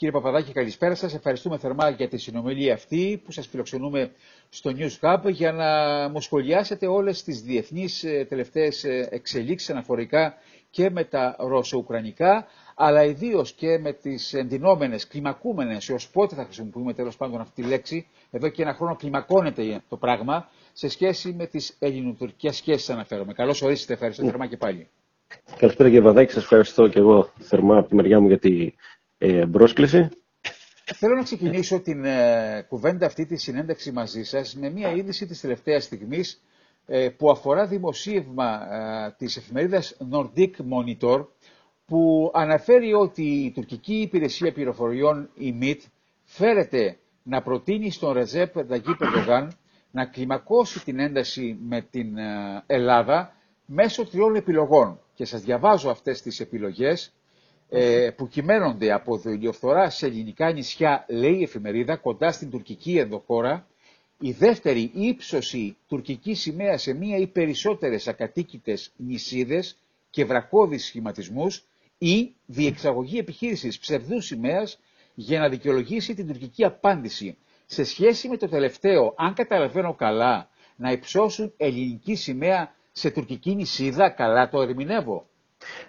Κύριε Παπαδάκη, καλησπέρα σας. Ευχαριστούμε θερμά για τη συνομιλία αυτή που σας φιλοξενούμε στο News Hub για να μου σχολιάσετε όλες τις διεθνείς ε, τελευταίες ε, εξελίξεις αναφορικά και με τα ρώσο-ουκρανικά, αλλά ιδίως και με τις εντυνόμενες, κλιμακούμενες, έως πότε θα χρησιμοποιούμε τέλος πάντων αυτή τη λέξη, εδώ και ένα χρόνο κλιμακώνεται το πράγμα, σε σχέση με τις ελληνοτουρκικές σχέσεις αναφέρομαι. Καλώς ορίσετε, ευχαριστώ θερμά και πάλι. Καλησπέρα κύριε Βαδάκη, σας ευχαριστώ και εγώ θερμά από τη μεριά μου για την ε, πρόσκληση. Θέλω να ξεκινήσω την ε, κουβέντα αυτή τη συνέντευξη μαζί σας με μια είδηση της τελευταίας στιγμής ε, που αφορά δημοσίευμα ε, της εφημερίδας Nordic Monitor που αναφέρει ότι η τουρκική υπηρεσία πληροφοριών η MIT φέρεται να προτείνει στον Ρεζέπ Δαγί Περδογάν να κλιμακώσει την ένταση με την Ελλάδα μέσω τριών επιλογών. Και σας διαβάζω αυτές τις επιλογές ε, που κυμαίνονται από δολιοφθορά σε ελληνικά νησιά, λέει η εφημερίδα, κοντά στην τουρκική ενδοχώρα, η δεύτερη ύψωση τουρκικής σημαίας σε μία ή περισσότερες ακατοίκητες νησίδες και βρακώδεις σχηματισμούς ή διεξαγωγή επιχείρησης ψευδού σημαίας για να δικαιολογήσει την τουρκική απάντηση. Σε σχέση με το τελευταίο, αν καταλαβαίνω καλά, να υψώσουν ελληνική σημαία σε τουρκική νησίδα, καλά το ερμηνεύω.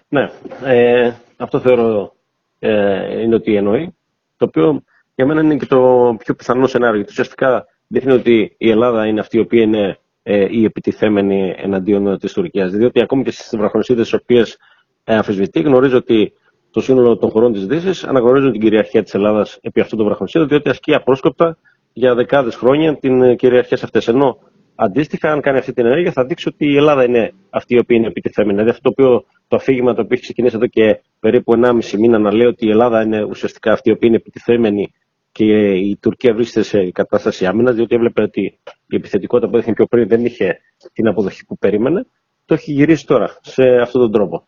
Ναι, ε, αυτό θεωρώ ε, είναι ότι εννοεί. Το οποίο για μένα είναι και το πιο πιθανό σενάριο. Γιατί ουσιαστικά δείχνει ότι η Ελλάδα είναι αυτή η οποία είναι ε, η επιτιθέμενη εναντίον της Τουρκίας. Διότι ακόμη και στις βραχονισίδες τι οποίες ε, αμφισβητεί, γνωρίζω ότι το σύνολο των χωρών της Δύσης αναγνωρίζουν την κυριαρχία της Ελλάδας επί αυτού των βραχονισίδων, διότι ασκεί απρόσκοπτα για δεκάδες χρόνια την κυριαρχία σε αυτές. Ενώ Αντίστοιχα, αν κάνει αυτή την ενέργεια, θα δείξει ότι η Ελλάδα είναι αυτή η οποία είναι επιτεθέμενη. Δηλαδή, αυτό το, οποίο, το αφήγημα το οποίο έχει ξεκινήσει εδώ και περίπου 1,5 μήνα να λέει ότι η Ελλάδα είναι ουσιαστικά αυτή η οποία είναι επιτεθέμενη και η Τουρκία βρίσκεται σε κατάσταση άμυνας, διότι έβλεπε ότι η επιθετικότητα που έδειχνε πιο πριν δεν είχε την αποδοχή που περίμενε, το έχει γυρίσει τώρα σε αυτόν τον τρόπο.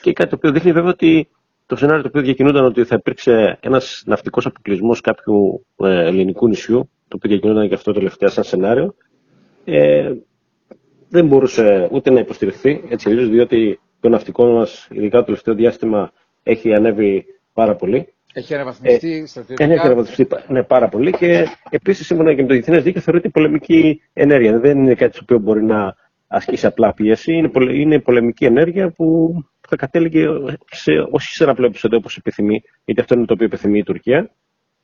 Και κάτι το οποίο δείχνει βέβαια ότι το σενάριο το οποίο διακινούνταν ότι θα υπήρξε ένας ναυτικός αποκλεισμός κάποιου ε, ελληνικού νησιού, το οποίο διακινούνταν και αυτό τελευταία σαν σενάριο, ε, δεν μπορούσε ούτε να υποστηριχθεί έτσι αλλιώς, διότι το ναυτικό μας, ειδικά το τελευταίο διάστημα, έχει ανέβει πάρα πολύ. Έχει αναβαθμιστεί ε, στρατιωτικά. Έχει αναβαθμιστεί ναι, πάρα πολύ και επίσης σύμφωνα και με το διεθνές δίκαιο θεωρείται πολεμική ενέργεια. Δεν είναι κάτι το οποίο μπορεί να ασκήσει απλά πίεση. Είναι, είναι πολεμική ενέργεια που θα κατέληγε σε, όχι σε ένα απλό επεισόδιο όπως επιθυμεί, γιατί αυτό είναι το οποίο επιθυμεί η Τουρκία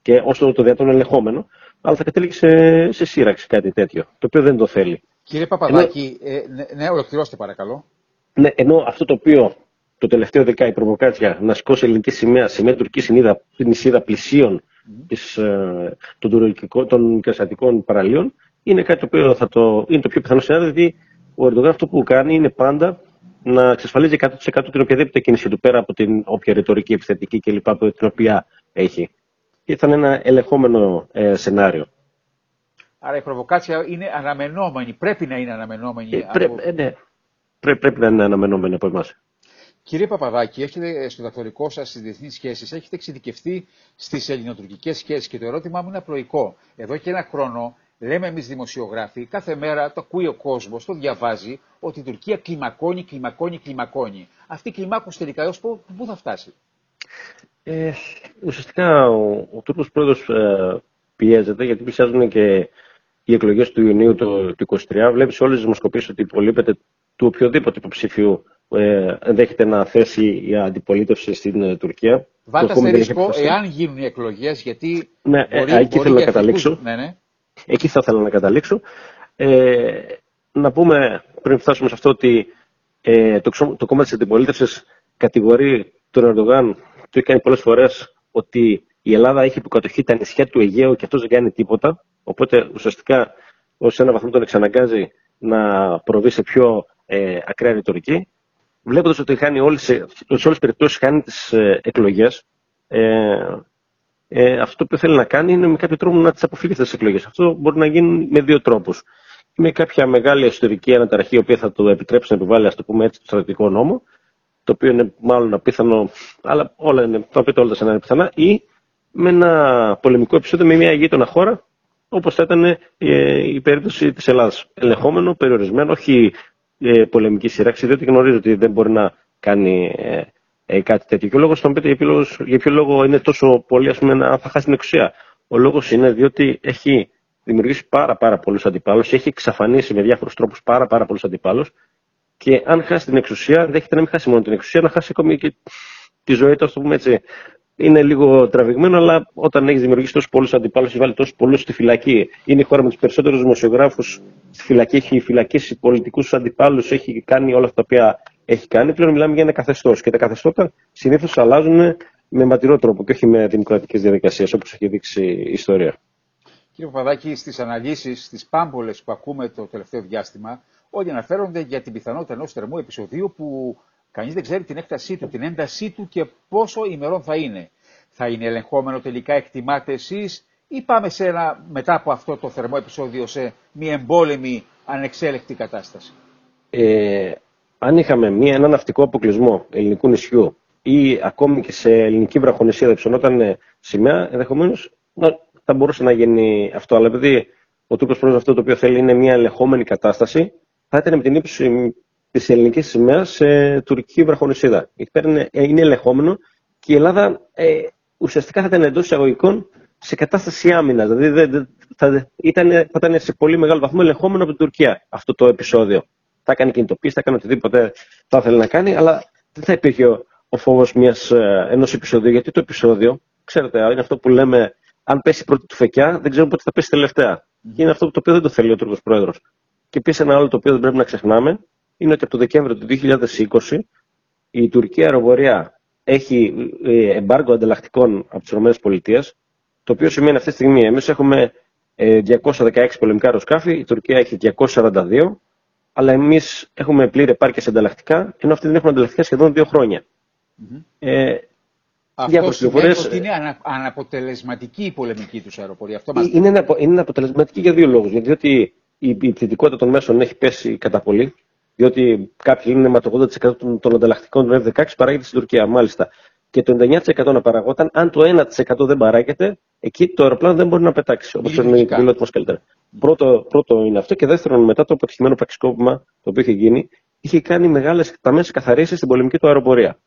και όσο το δυνατόν ελεγχόμενο, αλλά θα κατέληγε σε, σε σύραξη κάτι τέτοιο, το οποίο δεν το θέλει. Κύριε Παπαδάκη, ενώ, ε, ναι, ναι, ολοκληρώστε παρακαλώ. Ναι, ενώ αυτό το οποίο το τελευταίο δεκάι προβοκάτσια να σηκώσει ελληνική σημαία σε μια τουρκική συνείδα, νησίδα πλησίων mm. ε, των, τουρκικών, των κερσατικών παραλίων, είναι κάτι το οποίο θα το, είναι το πιο πιθανό σενάριο, δηλαδή ο Ερντογάν αυτό που κάνει είναι πάντα να εξασφαλίζει 100% την οποιαδήποτε κίνηση του πέρα από την όποια ρητορική επιθετική κλπ. την οποία έχει ήταν ένα ελεγχόμενο ε, σενάριο. Άρα η προβοκάτσια είναι αναμενόμενη, πρέπει να είναι αναμενόμενη. Ε, πρέ, από... ε, ναι. Πρέ, πρέπει να είναι αναμενόμενη από εμάς. Κύριε Παπαδάκη, έχετε στο δακτορικό σας στις διεθνείς σχέσεις, έχετε εξειδικευτεί στις ελληνοτουρκικές σχέσεις και το ερώτημά μου είναι απλοϊκό. Εδώ και ένα χρόνο λέμε εμείς δημοσιογράφοι, κάθε μέρα το ακούει ο κόσμος, το διαβάζει, ότι η Τουρκία κλιμακώνει, κλιμακώνει, κλιμακώνει. Αυτή η κλιμάκωση τελικά έω πού θα φτάσει. Ε, ουσιαστικά ο, ο Τούρκος πρόεδρος ε, πιέζεται γιατί πλησιάζουν και οι εκλογές του Ιουνίου του, 2023. Βλέπεις σε όλες τις δημοσκοπήσεις ότι υπολείπεται του οποιοδήποτε υποψηφίου ε, ενδέχεται να θέσει η αντιπολίτευση στην ε, Τουρκία. Βάλτε σε ρίσκο εάν γίνουν οι εκλογές, γιατί. Ναι, ε, μπορεί, εκεί θέλω να καταλήξω. Ναι, ναι. Εκεί θα ήθελα να καταλήξω. Ε, να πούμε πριν φτάσουμε σε αυτό ότι ε, το, το κόμμα της αντιπολίτευσης κατηγορεί τον Ερντογάν το έχει κάνει πολλές φορές ότι η Ελλάδα έχει υποκατοχή τα νησιά του Αιγαίου και αυτός δεν κάνει τίποτα. Οπότε ουσιαστικά ως ένα βαθμό τον εξαναγκάζει να προβεί σε πιο ε, ακραία ρητορική. Βλέποντας ότι χάνει όλες, σε όλες τις περιπτώσεις χάνει τις ε, εκλογές, ε, ε, αυτό που θέλει να κάνει είναι με κάποιο τρόπο να τις αποφύγει αυτές τις εκλογές. Αυτό μπορεί να γίνει με δύο τρόπους. Με κάποια μεγάλη εσωτερική αναταραχή, η οποία θα το επιτρέψει να επιβάλλει, ας το πούμε έτσι, το στρατιωτικό νόμο, το οποίο είναι μάλλον απίθανο, αλλά όλα είναι, θα πείτε όλα τα σενάρια πιθανά, ή με ένα πολεμικό επεισόδιο με μια γείτονα χώρα, όπως θα ήταν ε, η περίπτωση της Ελλάδας. Ελεγχόμενο, περιορισμένο, όχι ε, πολεμική σύραξη, διότι γνωρίζω ότι δεν μπορεί να κάνει ε, ε, κάτι τέτοιο. Και ο λόγος θα μου πείτε για, για ποιο λόγο είναι τόσο πολύ, ας πούμε, να θα χάσει την εξουσία. Ο λόγος είναι διότι έχει δημιουργήσει πάρα, πάρα πολλούς αντιπάλους, έχει εξαφανίσει με διάφορους τρόπους πάρα, πάρα πολλούς αντιπάλους. Και αν χάσει την εξουσία, δέχεται να μην χάσει μόνο την εξουσία, να χάσει ακόμη και τη ζωή του, ας το πούμε έτσι. Είναι λίγο τραβηγμένο, αλλά όταν έχεις δημιουργήσει τόσους πολλούς αντιπάλους, έχεις βάλει τόσους πολλούς στη φυλακή, είναι η χώρα με τους περισσότερους δημοσιογράφους στη φυλακή, έχει φυλακίσει πολιτικούς αντιπάλους, έχει κάνει όλα αυτά τα οποία έχει κάνει. Πλέον μιλάμε για ένα καθεστώς. Και τα καθεστώτα συνήθως αλλάζουν με ματηρό τρόπο και όχι με δημοκρατικές διαδικασίες, όπως έχει δείξει η ιστορία. Κύριε Παπαδάκη, στις αναλύσεις, στις πάμπολες που ακούμε το τελευταίο διάστημα, όλοι αναφέρονται για την πιθανότητα ενός θερμού επεισοδίου που κανείς δεν ξέρει την έκτασή του, την έντασή του και πόσο ημερών θα είναι. Θα είναι ελεγχόμενο τελικά, εκτιμάτε εσείς, ή πάμε σε ένα, μετά από αυτό το θερμό επεισόδιο σε μια εμπόλεμη, ανεξέλεκτη κατάσταση; Ε, αν είχαμε μια, ένα ναυτικό αποκλεισμό ελληνικού νησιού ή ακόμη και σε ελληνική βραχονισία δεν σημαία, ενδεχομένως θα μπορούσε να γίνει αυτό. Αλλά επειδή ο Τούρκος πρόεδρος αυτό το οποίο θέλει είναι μια ελεγχόμενη κατάσταση, θα ήταν με την ύψη της ελληνικής σημαίας σε τουρκική βραχονισίδα. Εκεί πέρα είναι, είναι ελεγχόμενο και η Ελλάδα ε, ουσιαστικά θα ήταν εντός εισαγωγικών σε κατάσταση άμυνας. Δηλαδή θα, ήταν, θα ήταν σε πολύ μεγάλο βαθμό ελεγχόμενο από την Τουρκία αυτό το επεισόδιο. Θα έκανε κινητοποίηση, θα έκανε οτιδήποτε θα ήθελε να κάνει, αλλά δεν θα υπήρχε ο, ο φόβος ε, ενός επεισοδίου. Γιατί το επεισόδιο, ξέρετε, είναι αυτό που λέμε αν πέσει πρώτη του φεκιά, δεν ξέρουμε πότε θα πέσει τελευταία. Mm. Και είναι αυτό το οποίο δεν το θέλει ο Τούρκος Πρόεδρος. Και επίσης ένα άλλο το οποίο δεν πρέπει να ξεχνάμε είναι ότι από το Δεκέμβριο του 2020 η τουρκική αεροπορία έχει ε, εμπάργκο ανταλλακτικών από τις ΗΠΑ, το οποίο σημαίνει αυτή τη στιγμή εμείς έχουμε 216 ε, πολεμικά αεροσκάφη, η Τουρκία έχει 242, αλλά εμείς έχουμε πλήρη επάρκεια σε ανταλλακτικά, ενώ αυτοί δεν έχουν ανταλλακτικά σχεδόν δύο χρόνια. Mm-hmm. Ε, αυτό σημαίνει ότι είναι ανα, αναποτελεσματική η πολεμική τους αεροπορία. Αυτό μας... είναι, είναι, είναι αποτελεσματική για δύο λόγους. Διότι η, η πληθυντικότητα των μέσων έχει πέσει κατά πολύ. Διότι κάποιοι λένε με το 80% των, των ανταλλακτικών των F-16 παράγεται στην Τουρκία. Μάλιστα. Και το 99% να παραγόταν, αν το 1% δεν παράγεται, εκεί το αεροπλάνο δεν μπορεί να πετάξει. Όπως είναι η πιλότη μας καλύτερα. Πρώτο, πρώτο είναι αυτό. Και δεύτερον, μετά το αποτυχημένο πραξικόπημα το οποίο είχε γίνει, είχε κάνει μεγάλες ταμέ καθαρίσει στην πολεμική του αεροπορία.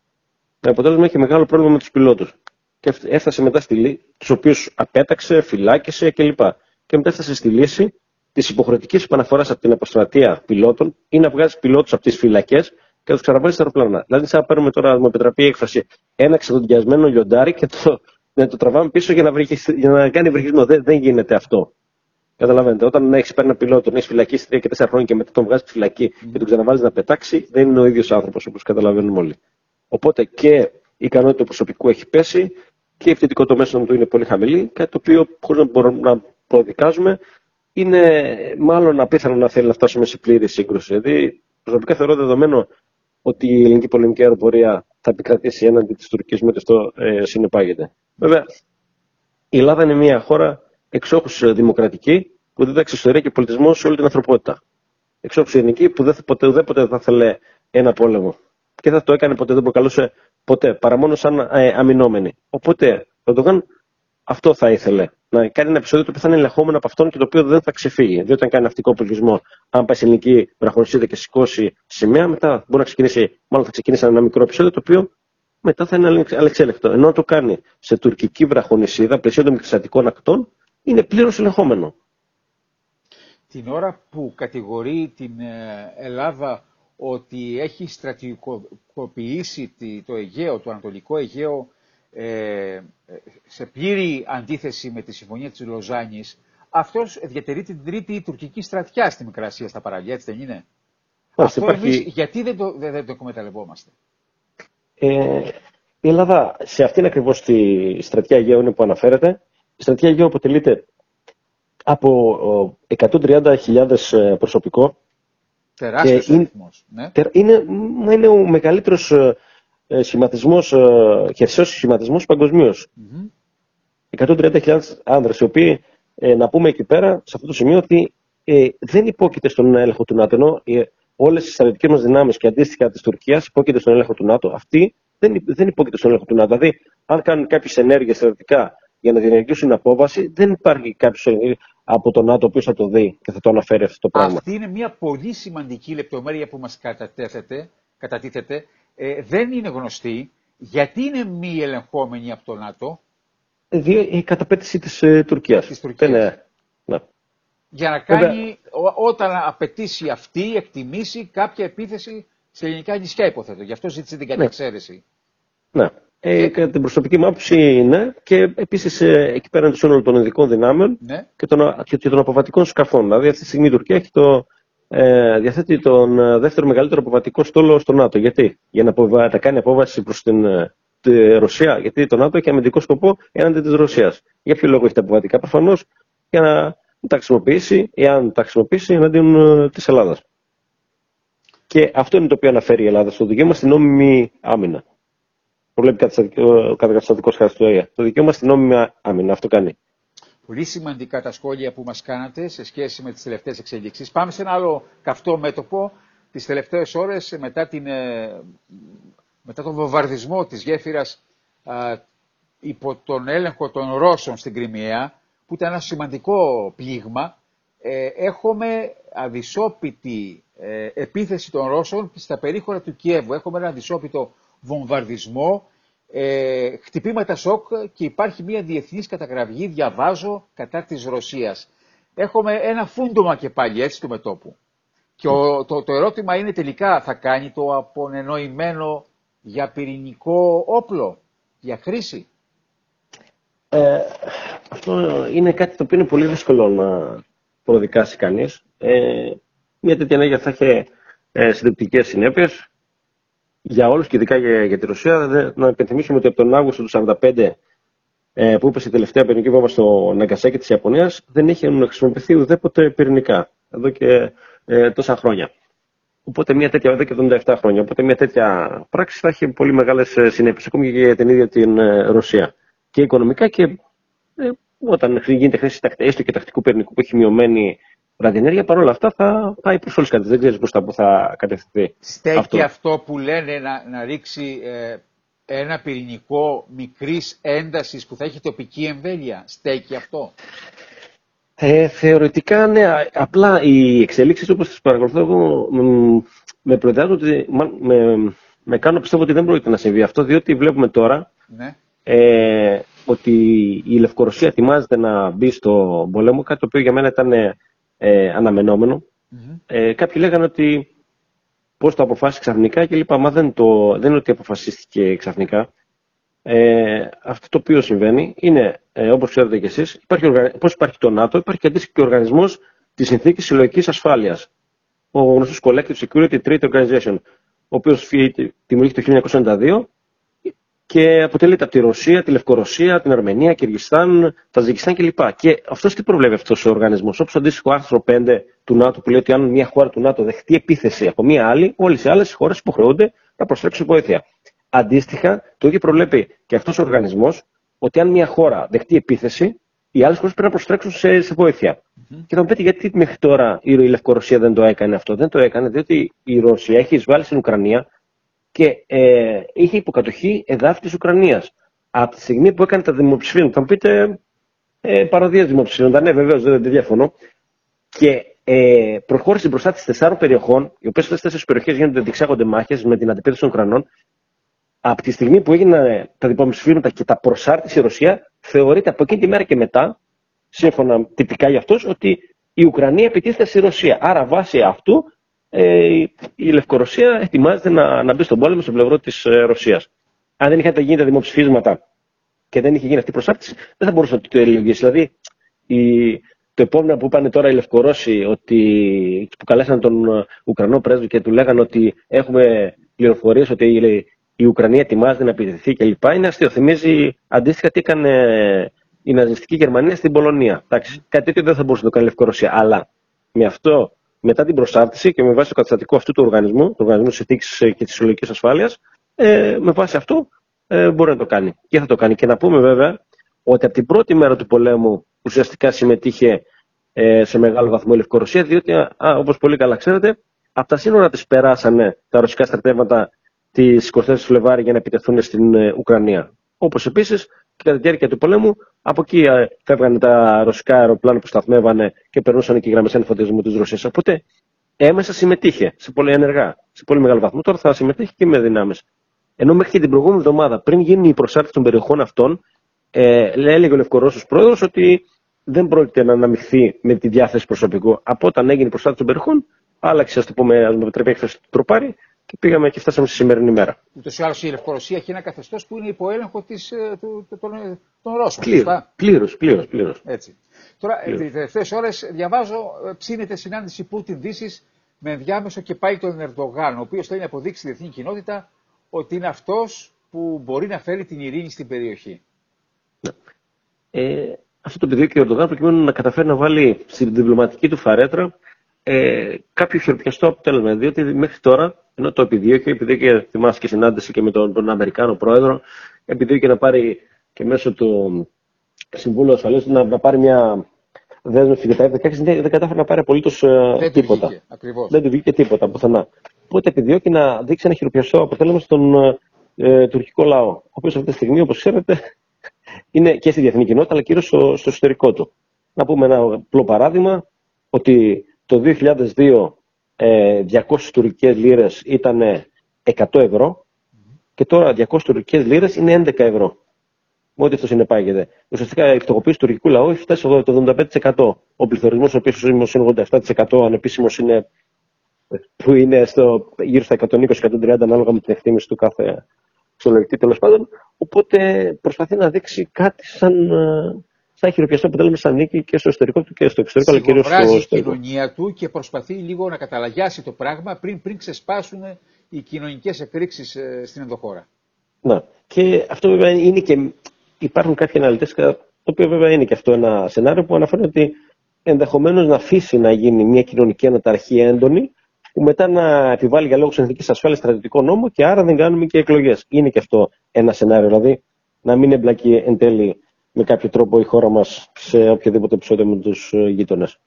Με αποτέλεσμα είχε μεγάλο πρόβλημα με τους πιλότους. Και έφτασε μετά στη λύση, τους οποίους απέταξε, φυλάκισε κλπ. Και μετά έφτασε στη λύση της υποχρεωτικής επαναφοράς από την αποστρατεία πιλότων ή να βγάζει πιλότους από τις φυλακές και να τους ξαναβάλει στα αεροπλάνα. Δηλαδή, σαν να παίρνουμε τώρα, με επιτραπεί η έκφραση, ένα ξεδοντιασμένο λιοντάρι και το, να το τραβάμε πίσω για να, για να κάνει βρυχισμό. Δεν, δεν γίνεται αυτό. Καταλαβαίνετε, όταν έχεις παίρνει ένα πιλότο, τον έχεις φυλακίσει 3 και 4 χρόνια και μετά τον βγάζεις στη φυλακή mm. και τον ξαναβάζει να πετάξει, δεν είναι ο ίδιος άνθρωπος όπως καταλαβαίνουμε όλοι. Οπότε και η ικανότητα του προσωπικού έχει πέσει και η ευθυντικό το μέσο του είναι πολύ χαμηλή, κάτι το οποίο χωρίς να μπορούμε να προδικάζουμε είναι μάλλον απίθανο να θέλει να φτάσουμε σε πλήρη σύγκρουση. Δηλαδή, προσωπικά θεωρώ δεδομένο ότι η ελληνική πολεμική αεροπορία θα επικρατήσει έναντι της Τουρκίας με ότι αυτό ε, συνεπάγεται. Βέβαια, η Ελλάδα είναι μια χώρα εξόχου δημοκρατική που δίδαξε ιστορία και πολιτισμό σε όλη την ανθρωπότητα. Εξόχου ελληνική που δεν, ποτέ, ουδέποτε θα ήθελε ένα πόλεμο και θα το έκανε ποτέ, δεν προκαλούσε ποτέ, παρά μόνο σαν ε, αμυνόμενη. Οπότε ο Ερντογάν αυτό θα ήθελε. Να κάνει ένα επεισόδιο το οποίο θα είναι ελεγχόμενο από αυτόν και το οποίο δεν θα ξεφύγει. Διότι αν κάνει ναυτικό πολιτισμό, αν πάει σε ελληνική βραχονισίδα και σηκώσει σημαία, μετά μπορεί να ξεκινήσει, μάλλον θα ξεκινήσει ένα μικρό επεισόδιο το οποίο μετά θα είναι αλεξέλεκτο. Ενώ αν το κάνει σε τουρκική βραχονισίδα, πλαισίων των μικρασιατικών ακτών, είναι πλήρως ελεγχόμενο. Την ώρα που κατηγορεί την ε, Ελλάδα ότι έχει στρατηγικοποιήσει το Αιγαίο, το Ανατολικό Αιγαίο, ε, σε πλήρη αντίθεση με τη Συμφωνία της Λοζάνης, αυτός διατηρεί την τρίτη τουρκική στρατιά στη Μικρασία στα παραλία, έτσι δεν είναι; Αυτό υπάρχει... εμείς, γιατί δεν το, δεν, δεν το εκμεταλλευόμαστε; Ε, η Ελλάδα σε αυτήν ακριβώς τη στρατιά Αιγαίου που αναφέρεται, η στρατιά Αιγαίου αποτελείται από 130.000 ε, προσωπικό, Τεράστιος είναι, ναι. είναι, είναι ο μεγαλύτερος ε, ε σχηματισμός, ε, χερσαίος σχηματισμός παγκοσμίως. Mm-hmm. 130.000 άνδρες, οι οποίοι, ε, να πούμε εκεί πέρα, σε αυτό το σημείο, ότι ε, δεν υπόκειται στον έλεγχο του ΝΑΤΟ, ενώ ε, όλες οι στρατιωτικές μας δυνάμεις και αντίστοιχα της Τουρκίας υπόκειται στον έλεγχο του ΝΑΤΟ. Αυτοί δεν, δεν υπόκειται στον έλεγχο του ΝΑΤΟ. Δηλαδή, αν κάνουν κάποιες ενέργειες στρατιωτικά για να διενεργήσουν απόβαση, δεν υπάρχει κάποιος από τον ΝΑΤΟ που θα το δει και θα το αναφέρει αυτό το πράγμα. Αυτή είναι μια πολύ σημαντική λεπτομέρεια που μας κατατίθεται. Ε, δεν είναι γνωστή. Γιατί είναι μη ελεγχόμενη από το ΝΑΤΟ; Η καταπέτηση της ε, Τουρκίας. Της Τουρκίας. Είναι, ναι. Για να κάνει, όταν απαιτήσει αυτή, εκτιμήσει κάποια επίθεση σε ελληνικά νησιά, υποθέτω. Γι' αυτό ζήτησε την ναι. κατεξαίρεση. Ναι. Ε, κατά την προσωπική μου άποψη, ναι. Και επίσης ε, εκεί πέρα είναι το σύνολο των ειδικών δυνάμεων ναι. και, των, και των αποβατικών σκαφών. Δηλαδή, αυτή τη στιγμή η Τουρκία έχει το, ε, διαθέτει τον ε, δεύτερο μεγαλύτερο αποβατικό στόλο στο ΝΑΤΟ. Γιατί; Για να αποβα... κάνει απόβαση προς την ε, τη Ρωσία. Γιατί το ΝΑΤΟ έχει αμυντικό σκοπό έναντι της Ρωσίας. Για ποιο λόγο έχει τα αποβατικά, προφανώς για να τα χρησιμοποιήσει, εάν τα χρησιμοποιήσει, εναντίον ε, της Ελλάδας. Και αυτό είναι το οποίο αναφέρει η Ελλάδα στο δικαίωμα στην νόμιμη άμυνα. Προβλέπει ο κατακαταστατικό χάρτης του ΑΕΑ. Το δικαίωμα στην νόμιμη άμυνα. Αυτό κάνει. Πολύ σημαντικά τα σχόλια που μας κάνατε σε σχέση με τις τελευταίες εξελίξεις. Πάμε σε ένα άλλο καυτό μέτωπο. Τις τελευταίες ώρες μετά, την, ε, μετά τον βομβαρδισμό της γέφυρας υπό τον έλεγχο των Ρώσων στην Κρυμαία, που ήταν ένα σημαντικό πλήγμα, ε, έχουμε αδυσόπιτη ε, επίθεση των Ρώσων στα περίχωρα του Κιέβου. Έχουμε ένα αδυσόπιτο βομβαρδισμό ε, χτυπήματα σοκ και υπάρχει μια διεθνής καταγραφή, διαβάζω, κατά της Ρωσίας. Έχουμε ένα φούντομα και πάλι έτσι του μετόπου. Και το, το ερώτημα είναι τελικά θα κάνει το απονενοημένο για πυρηνικό όπλο, για χρήση; Ε, αυτό είναι κάτι το οποίο είναι πολύ δύσκολο να προδικάσει κανείς. Ε, μια τέτοια ενέργεια θα έχει ε, συντριπτικές συνέπειες για όλους και ειδικά για, για τη Ρωσία. Να υπενθυμίσουμε ότι από τον Αύγουστο του 1945 ε, που είπες η τελευταία πυρηνική βόμβα στο Ναγκασέκι της Ιαπωνίας δεν είχε χρησιμοποιηθεί ουδέποτε πυρηνικά εδώ και ε, τόσα χρόνια. Οπότε μια τέτοια, εδώ και 77 χρόνια, οπότε μια τέτοια πράξη θα έχει πολύ μεγάλες ε, συνέπειες ακόμη και για την ίδια την ε, Ρωσία. Και οικονομικά και ε, όταν γίνεται χρήση έστω και τακτικού πυρηνικού που έχει μειωμένη ραδιενέργεια, παρόλα αυτά θα πάει προ όλε τι Δεν ξέρεις προ τα που θα κατευθυνθεί. Στέκει αυτό, αυτό που λένε να, να ρίξει ε, ένα πυρηνικό μικρής έντασης που θα έχει τοπική εμβέλεια. Στέκει αυτό. Ε, θεωρητικά ναι, απλά οι εξελίξεις όπως τις παρακολουθώ εγώ με προειδεάζουν ότι με, με κάνουν πιστεύω ότι δεν πρόκειται να συμβεί αυτό, διότι βλέπουμε τώρα ναι. ε, ότι η Λευκορωσία ετοιμάζεται να μπει στο πολέμο, κάτι το οποίο για μένα ήταν ε, αναμενομενο Ε, κάποιοι λέγανε ότι πώς το αποφάσισε ξαφνικά και λοιπά. Μα δεν, το, δεν είναι ότι αποφασίστηκε ξαφνικά. Ε, αυτό το οποίο συμβαίνει είναι, ε, όπως ξέρετε κι εσείς, υπάρχει, πώς υπάρχει το ΝΑΤΟ, υπάρχει και αντίστοιχο και οργανισμός της συνθήκης συλλογικής ασφάλειας. Ο γνωστός Collective Security Treaty Organization, ο οποίος δημιουργήθηκε το 1992 και αποτελείται από τη Ρωσία, τη Λευκορωσία, την Αρμενία, Κυργιστάν, Ταζικιστάν κλπ. Και αυτός τι προβλέπει αυτός ο οργανισμός. Όπως το αντίστοιχο άρθρο 5 του ΝΑΤΟ που λέει ότι αν μια χώρα του ΝΑΤΟ δεχτεί επίθεση από μια άλλη, όλες οι άλλες χώρες υποχρεούνται να προστρέξουν βοήθεια. Αντίστοιχα, το ίδιο προβλέπει και αυτός ο οργανισμός ότι αν μια χώρα δεχτεί επίθεση, οι άλλες χώρες πρέπει να προστρέξουν σε, σε βοήθεια. Mm-hmm. Και θα μου πείτε γιατί μέχρι τώρα η Λευκορωσία δεν το έκανε αυτό; Δεν το έκανε διότι η Ρωσία έχει εισβάλει στην Ουκρανία και ε, είχε υποκατοχή εδάφη της Ουκρανίας. Από τη στιγμή που έκανε τα δημοψηφίσματα, θα μου πείτε ε, παροδία δημοψηφίσματα, ναι βεβαίως δεν, δεν διαφωνώ, και ε, προχώρησε μπροστά τη τεσσάρων περιοχών, οι οποίες αυτές τις τέσσερις περιοχές γίνονται διεξάγονται μάχες με την αντιπίθεση των Ουκρανών. Από τη στιγμή που έγιναν τα δημοψηφίσματα και τα προσάρτησε η Ρωσία, θεωρείται από εκείνη τη μέρα και μετά, σύμφωνα τυπικά για αυτούς, ότι η Ουκρανία επιτίθεται στη Ρωσία. Άρα, βάσει αυτού, ε, η Λευκορωσία ετοιμάζεται να, να μπει στον πόλεμο στο πλευρό της ε, Ρωσίας. Αν δεν είχαν γίνει τα δημοψηφίσματα και δεν είχε γίνει αυτή η προσάρτηση, δεν θα μπορούσε να το ελεγγύσει. Δηλαδή, η, το επόμενο που είπαν τώρα οι Λευκορώσοι, ότι, που καλέσαν τον ε, Ουκρανό πρέσβη και του λέγανε ότι έχουμε πληροφορίες ότι η, η Ουκρανία ετοιμάζεται να επιτεθεί κλπ. Είναι αστείο. Θυμίζει αντίστοιχα τι έκανε η ναζιστική Γερμανία στην Πολωνία. Εντάξει, κάτι τέτοιο δεν θα μπορούσε να το κάνει η Λευκορωσία. Αλλά με αυτό μετά την προσάρτηση και με βάση το καταστατικό αυτού του οργανισμού, του Οργανισμού Συνθήκη και της Συλλογικής Ασφάλειας, ε, με βάση αυτό ε, μπορεί να το κάνει. Και θα το κάνει. Και να πούμε βέβαια ότι από την πρώτη μέρα του πολέμου ουσιαστικά συμμετείχε ε, σε μεγάλο βαθμό η Λευκορωσία, διότι, όπως πολύ καλά ξέρετε, από τα σύνορα της περάσανε τα ρωσικά στρατεύματα της 24 Φλεβάρι για να επιτεθούν στην ε, Ουκρανία. Όπως επίσης και κατά τη διάρκεια του πολέμου, από εκεί ε, φεύγανε τα ρωσικά αεροπλάνα που σταθμεύανε και περνούσαν και οι γραμμές ανεφοδιασμού της Ρωσίας. Οπότε έμεσα συμμετείχε σε πολύ ενεργά, σε πολύ μεγάλο βαθμό. Τώρα θα συμμετέχει και με δυνάμεις Ενώ μέχρι και την προηγούμενη εβδομάδα, πριν γίνει η προσάρτηση των περιοχών αυτών, ε, έλεγε ο Λευκορώσος πρόεδρος ότι δεν πρόκειται να αναμειχθεί με τη διάθεση προσωπικού. Από όταν έγινε η προσάρτηση των περιοχών, άλλαξε, ας το πούμε, αν με επιτρέπει έκθεση του τροπάρι και πήγαμε και φτάσαμε στη σημερινή μέρα. Ούτως ή άλλως η Λευκορωσία έχει ένα καθεστώς που είναι υπό έλεγχο της, ε, του, των, των Ρώσων. Πλήρως, πλήρως, πλήρως. Έτσι. Τώρα, τι τελευταίε ώρες διαβάζω, ε, ψήνεται συνάντηση Πούτιν-Δύση με ενδιάμεσο και πάλι τον Ερντογάν, ο οποίος θέλει να αποδείξει στη διεθνή κοινότητα ότι είναι αυτός που μπορεί να φέρει την ειρήνη στην περιοχή. Ναι. Ε, αυτό το επιδιώκει ο Ερντογάν προκειμένου να καταφέρει να βάλει στην διπλωματική του φαρέτρα ε, κάποιο χειροπιαστό αποτέλεσμα. Διότι μέχρι τώρα, ενώ το επιδιώκει, επιδιώκει, θυμάσαι και συνάντηση και με τον, τον Αμερικάνο πρόεδρο, επιδιώκει να πάρει και μέσω του Συμβούλου Ασφαλείας να, να πάρει μια δέσμευση για τα F-16, δεν κατάφερε να πάρει απολύτως ε, τίποτα. Βγήκε, δεν του βγήκε τίποτα πουθενά. Οπότε επιδιώκει να δείξει ένα χειροπιαστό αποτέλεσμα στον ε, τουρκικό λαό, ο οποίος αυτή τη στιγμή, όπως ξέρετε, είναι και στη διεθνή κοινότητα, αλλά κυρίως στο, στο εσωτερικό του. Να πούμε ένα απλό παράδειγμα, ότι το 2002 ε, 200 τουρκικές λίρες ήταν 100 ευρώ και τώρα 200 τουρκικές λίρες είναι 11 ευρώ. Με ό,τι αυτό συνεπάγεται. Ουσιαστικά η φτωχοποίηση του τουρκικού λαού έχει φτάσει στο 75%. Ο πληθωρισμός, ο οποίος είναι 87%, ανεπίσημος είναι που είναι στο, γύρω στα 120-130 ανάλογα με την εκτίμηση του κάθε ξενολογητή τέλος πάντων. Οπότε προσπαθεί να δείξει κάτι σαν, ε, σαν χειροπιαστό αποτέλεσμα σαν νίκη και στο εσωτερικό του και στο εξωτερικό, αλλά κυρίως στο εσωτερικό. η κοινωνία του και προσπαθεί λίγο να καταλαγιάσει το πράγμα πριν, πριν ξεσπάσουν οι κοινωνικές εκρήξεις ε, στην ενδοχώρα. Να. Και αυτό βέβαια είναι και. Υπάρχουν κάποιοι αναλυτές, το οποίο βέβαια είναι και αυτό ένα σενάριο που αναφέρει ότι ενδεχομένως να αφήσει να γίνει μια κοινωνική αναταραχή έντονη, που μετά να επιβάλλει για λόγους εθνικής ασφάλειας στρατιωτικό νόμο και άρα δεν κάνουμε και εκλογές. Είναι και αυτό ένα σενάριο, δηλαδή να μην εμπλακεί εν τέλει με κάποιο τρόπο η χώρα μας σε οποιοδήποτε επεισόδιο με τους ε, γείτονες.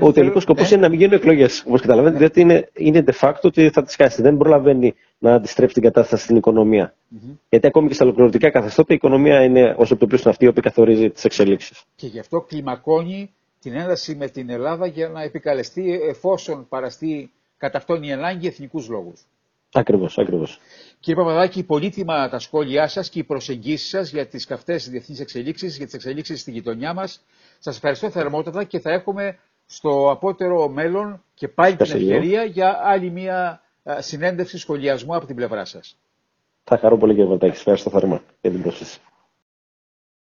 Ο τελικός σκοπός ναι. είναι να μην γίνουν εκλογές. Όπως καταλαβαίνετε, ναι. διότι είναι, είναι de facto ότι θα τις χάσει. Δεν προλαβαίνει να αντιστρέψει την κατάσταση στην οικονομία. Mm-hmm. Γιατί ακόμη και στα ολοκληρωτικά καθεστώτα η οικονομία είναι ως το πλούσιο αυτή η οποία καθορίζει τις εξελίξεις. Και γι' αυτό κλιμακώνει την ένταση με την Ελλάδα για να επικαλεστεί εφόσον παραστεί κατά αυτόν η ανάγκη εθνικούς λόγους. Ακριβώς, ακριβώς. Κύριε Παπαδάκη, πολύτιμα τα σχόλιά σας και οι προσεγγίσεις σας για τις καυτές διεθνείς εξελίξεις, για τις εξελίξεις στη γειτονιά μας. Σας ευχαριστώ θερμότατα και θα έχουμε στο απότερο μέλλον και πάλι την ευκαιρία για άλλη μια συνέντευξη σχολιασμού από την πλευρά σας. Θα χαρώ πολύ κύριε Παπαδάκη. Ευχαριστώ θερμά για την πρόσθεση.